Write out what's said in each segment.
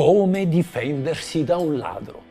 Come difendersi da un ladro?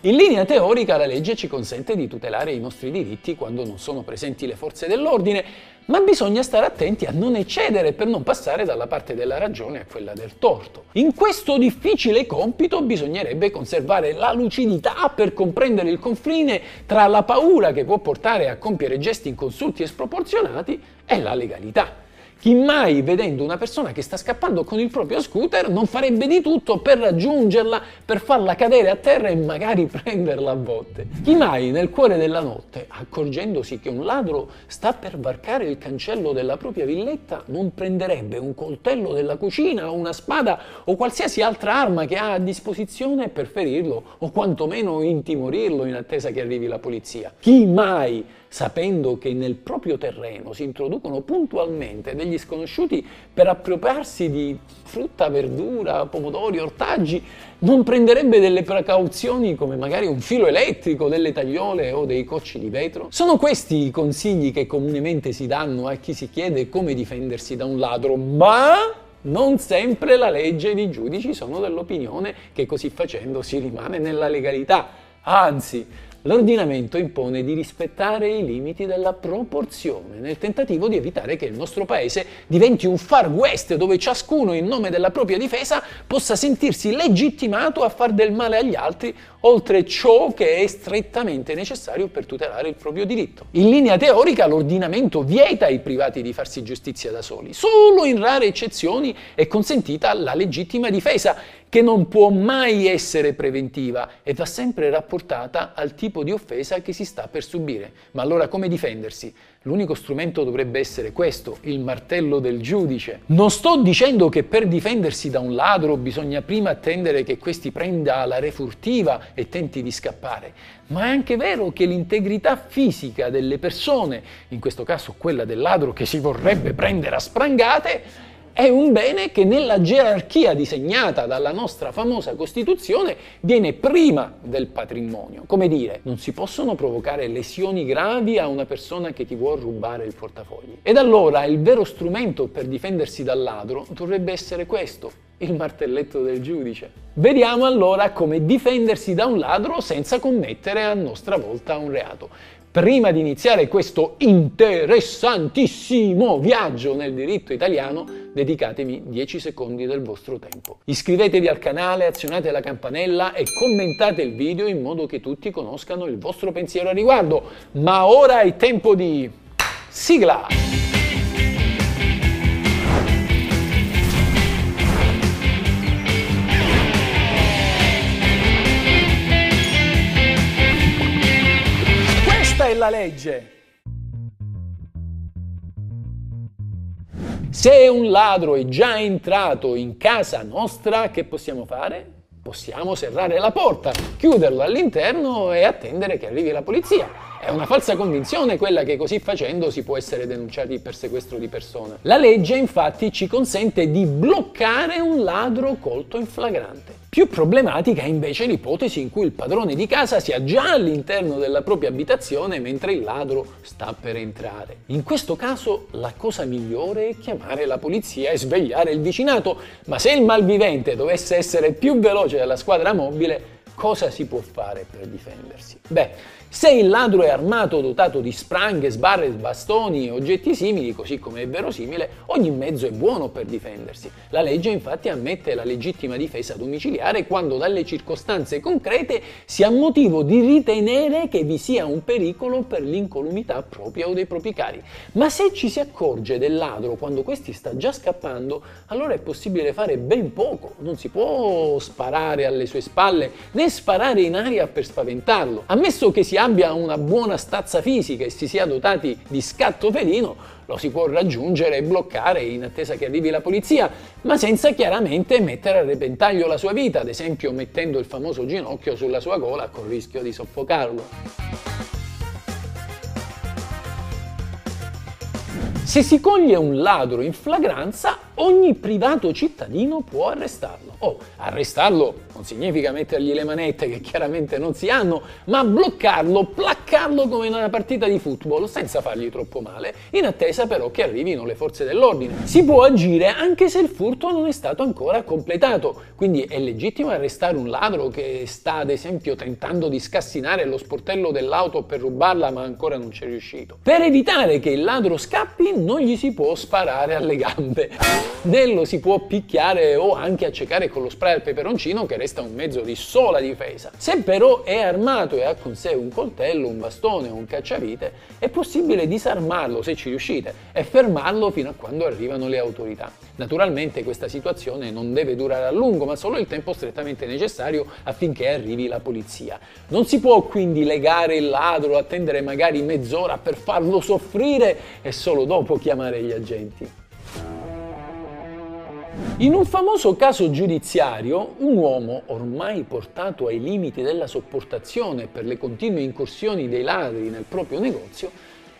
In linea teorica la legge ci consente di tutelare i nostri diritti quando non sono presenti le forze dell'ordine, ma bisogna stare attenti a non eccedere per non passare dalla parte della ragione a quella del torto. In questo difficile compito bisognerebbe conservare la lucidità per comprendere il confine tra la paura che può portare a compiere gesti inconsulti e sproporzionati e la legalità. Chi mai vedendo una persona che sta scappando con il proprio scooter non farebbe di tutto per raggiungerla, per farla cadere a terra e magari prenderla a botte? Chi mai nel cuore della notte, accorgendosi che un ladro sta per varcare il cancello della propria villetta, non prenderebbe un coltello della cucina o una spada o qualsiasi altra arma che ha a disposizione per ferirlo o quantomeno intimorirlo in attesa che arrivi la polizia? Chi mai sapendo che nel proprio terreno si introducono puntualmente degli sconosciuti per appropriarsi di frutta, verdura, pomodori, ortaggi, non prenderebbe delle precauzioni come magari un filo elettrico, delle tagliole o dei cocci di vetro? Sono questi i consigli che comunemente si danno a chi si chiede come difendersi da un ladro, ma non sempre la legge e i giudici sono dell'opinione che così facendo si rimane nella legalità. Anzi, l'ordinamento impone di rispettare i limiti della proporzione, nel tentativo di evitare che il nostro paese diventi un far west dove ciascuno in nome della propria difesa possa sentirsi legittimato a far del male agli altri oltre ciò che è strettamente necessario per tutelare il proprio diritto. In linea teorica l'ordinamento vieta ai privati di farsi giustizia da soli, solo in rare eccezioni è consentita la legittima difesa che non può mai essere preventiva e va sempre rapportata al tipo di offesa che si sta per subire. Ma allora come difendersi? L'unico strumento dovrebbe essere questo, il martello del giudice. Non sto dicendo che per difendersi da un ladro bisogna prima attendere che questi prenda la refurtiva e tenti di scappare, ma è anche vero che l'integrità fisica delle persone, in questo caso quella del ladro che si vorrebbe prendere a sprangate, è un bene che nella gerarchia disegnata dalla nostra famosa Costituzione viene prima del patrimonio. Come dire, non si possono provocare lesioni gravi a una persona che ti vuole rubare il portafogli. Ed allora il vero strumento per difendersi dal ladro dovrebbe essere questo, il martelletto del giudice. Vediamo allora come difendersi da un ladro senza commettere a nostra volta un reato. Prima di iniziare questo interessantissimo viaggio nel diritto italiano, dedicatemi 10 secondi del vostro tempo. Iscrivetevi al canale, azionate la campanella e commentate il video in modo che tutti conoscano il vostro pensiero a riguardo. Ma ora è tempo di sigla! Questa è la legge! Se un ladro è già entrato in casa nostra, che possiamo fare? Possiamo serrare la porta, chiuderlo all'interno e attendere che arrivi la polizia. È una falsa convinzione quella che così facendo si può essere denunciati per sequestro di persona. La legge infatti ci consente di bloccare un ladro colto in flagrante. Più problematica è invece l'ipotesi in cui il padrone di casa sia già all'interno della propria abitazione mentre il ladro sta per entrare. In questo caso la cosa migliore è chiamare la polizia e svegliare il vicinato, ma se il malvivente dovesse essere più veloce della squadra mobile, cosa si può fare per difendersi? Beh, se il ladro è armato dotato di spranghe, sbarre, bastoni e oggetti simili, così come è verosimile, ogni mezzo è buono per difendersi. La legge infatti ammette la legittima difesa domiciliare quando dalle circostanze concrete si ha motivo di ritenere che vi sia un pericolo per l'incolumità propria o dei propri cari. Ma se ci si accorge del ladro quando questi sta già scappando, allora è possibile fare ben poco. Non si può sparare alle sue spalle né sparare in aria per spaventarlo. Ammesso che abbia una buona stazza fisica e si sia dotati di scatto felino, lo si può raggiungere e bloccare in attesa che arrivi la polizia, ma senza chiaramente mettere a repentaglio la sua vita, ad esempio mettendo il famoso ginocchio sulla sua gola con rischio di soffocarlo. Se si coglie un ladro in flagranza, ogni privato cittadino può arrestarlo. Oh, arrestarlo non significa mettergli le manette che chiaramente non si hanno, ma bloccarlo, placcarlo come in una partita di football senza fargli troppo male, in attesa però che arrivino le forze dell'ordine. Si può agire anche se il furto non è stato ancora completato, quindi è legittimo arrestare un ladro che sta ad esempio tentando di scassinare lo sportello dell'auto per rubarla ma ancora non c'è riuscito. Per evitare che il ladro scappi non gli si può sparare alle gambe, né lo si può picchiare o anche accecare con lo spray al peperoncino che resta un mezzo di sola difesa. Se però è armato e ha con sé un coltello, un bastone o un cacciavite, è possibile disarmarlo se ci riuscite e fermarlo fino a quando arrivano le autorità. Naturalmente questa situazione non deve durare a lungo, ma solo il tempo strettamente necessario affinché arrivi la polizia. Non si può quindi legare il ladro, attendere magari mezz'ora per farlo soffrire e solo dopo chiamare gli agenti. In un famoso caso giudiziario, un uomo ormai portato ai limiti della sopportazione per le continue incursioni dei ladri nel proprio negozio,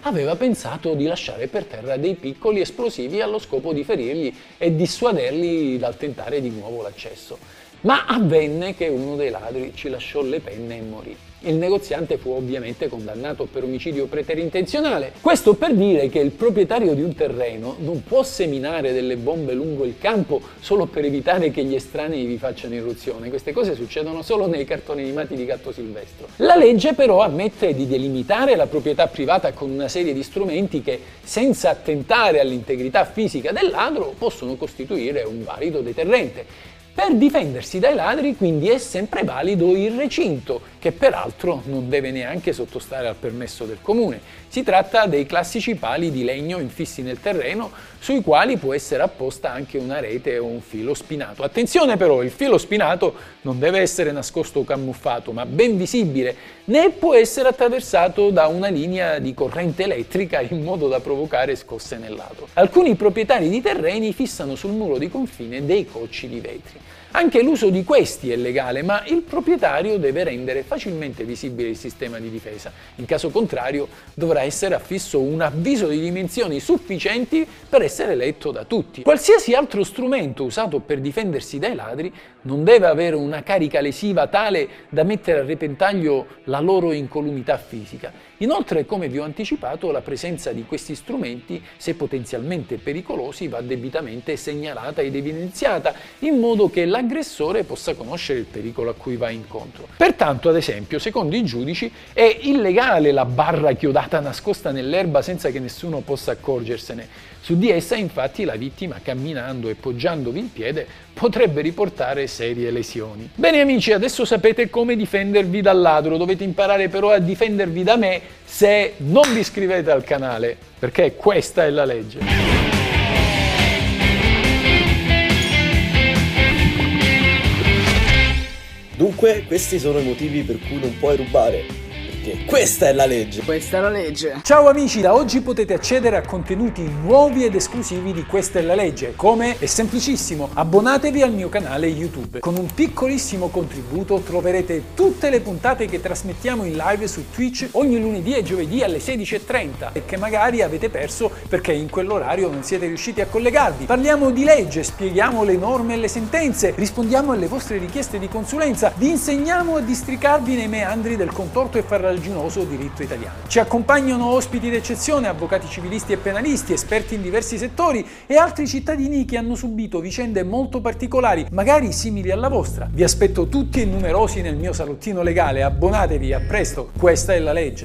aveva pensato di lasciare per terra dei piccoli esplosivi allo scopo di ferirli e dissuaderli dal tentare di nuovo l'accesso. Ma avvenne che uno dei ladri ci lasciò le penne e morì. Il negoziante fu ovviamente condannato per omicidio preterintenzionale. Questo per dire che il proprietario di un terreno non può seminare delle bombe lungo il campo solo per evitare che gli estranei vi facciano irruzione. Queste cose succedono solo nei cartoni animati di Gatto Silvestro. La legge però ammette di delimitare la proprietà privata con una serie di strumenti che, senza attentare all'integrità fisica del ladro, possono costituire un valido deterrente. Per difendersi dai ladri quindi è sempre valido il recinto, che peraltro non deve neanche sottostare al permesso del comune. Si tratta dei classici pali di legno infissi nel terreno sui quali può essere apposta anche una rete o un filo spinato. Attenzione però, il filo spinato non deve essere nascosto o camuffato, ma ben visibile, né può essere attraversato da una linea di corrente elettrica in modo da provocare scosse nel lato. Alcuni proprietari di terreni fissano sul muro di confine dei cocci di vetri. Anche l'uso di questi è legale, ma il proprietario deve rendere facilmente visibile il sistema di difesa. In caso contrario dovrà essere affisso un avviso di dimensioni sufficienti per essere letto da tutti. Qualsiasi altro strumento usato per difendersi dai ladri non deve avere una carica lesiva tale da mettere a repentaglio la loro incolumità fisica. Inoltre, come vi ho anticipato, la presenza di questi strumenti, se potenzialmente pericolosi, va debitamente segnalata ed evidenziata, in modo che l'aggressore possa conoscere il pericolo a cui va incontro. Pertanto, ad esempio, secondo i giudici, è illegale la barra chiodata nascosta nell'erba senza che nessuno possa accorgersene. Su di essa, infatti, la vittima, camminando e poggiandovi il piede, potrebbe riportare serie lesioni. Bene amici, adesso sapete come difendervi dal ladro, dovete imparare però a difendervi da me se non vi iscrivete al canale, perché questa è la legge. Dunque, questi sono i motivi per cui non puoi rubare perché questa è la legge. Questa è la legge. Ciao amici, da oggi potete accedere a contenuti nuovi ed esclusivi di Questa è la legge. Come? È semplicissimo. Abbonatevi al mio canale YouTube. Con un piccolissimo contributo troverete tutte le puntate che trasmettiamo in live su Twitch ogni lunedì e giovedì alle 16.30 e che magari avete perso perché in quell'orario non siete riusciti a collegarvi. Parliamo di legge, spieghiamo le norme e le sentenze, rispondiamo alle vostre richieste di consulenza, vi insegniamo a districarvi nei meandri del contorto e farraginoso farraginoso diritto italiano. Ci accompagnano ospiti d'eccezione, avvocati civilisti e penalisti, esperti in diversi settori e altri cittadini che hanno subito vicende molto particolari, magari simili alla vostra. Vi aspetto tutti e numerosi nel mio salottino legale, abbonatevi, a presto, questa è la legge.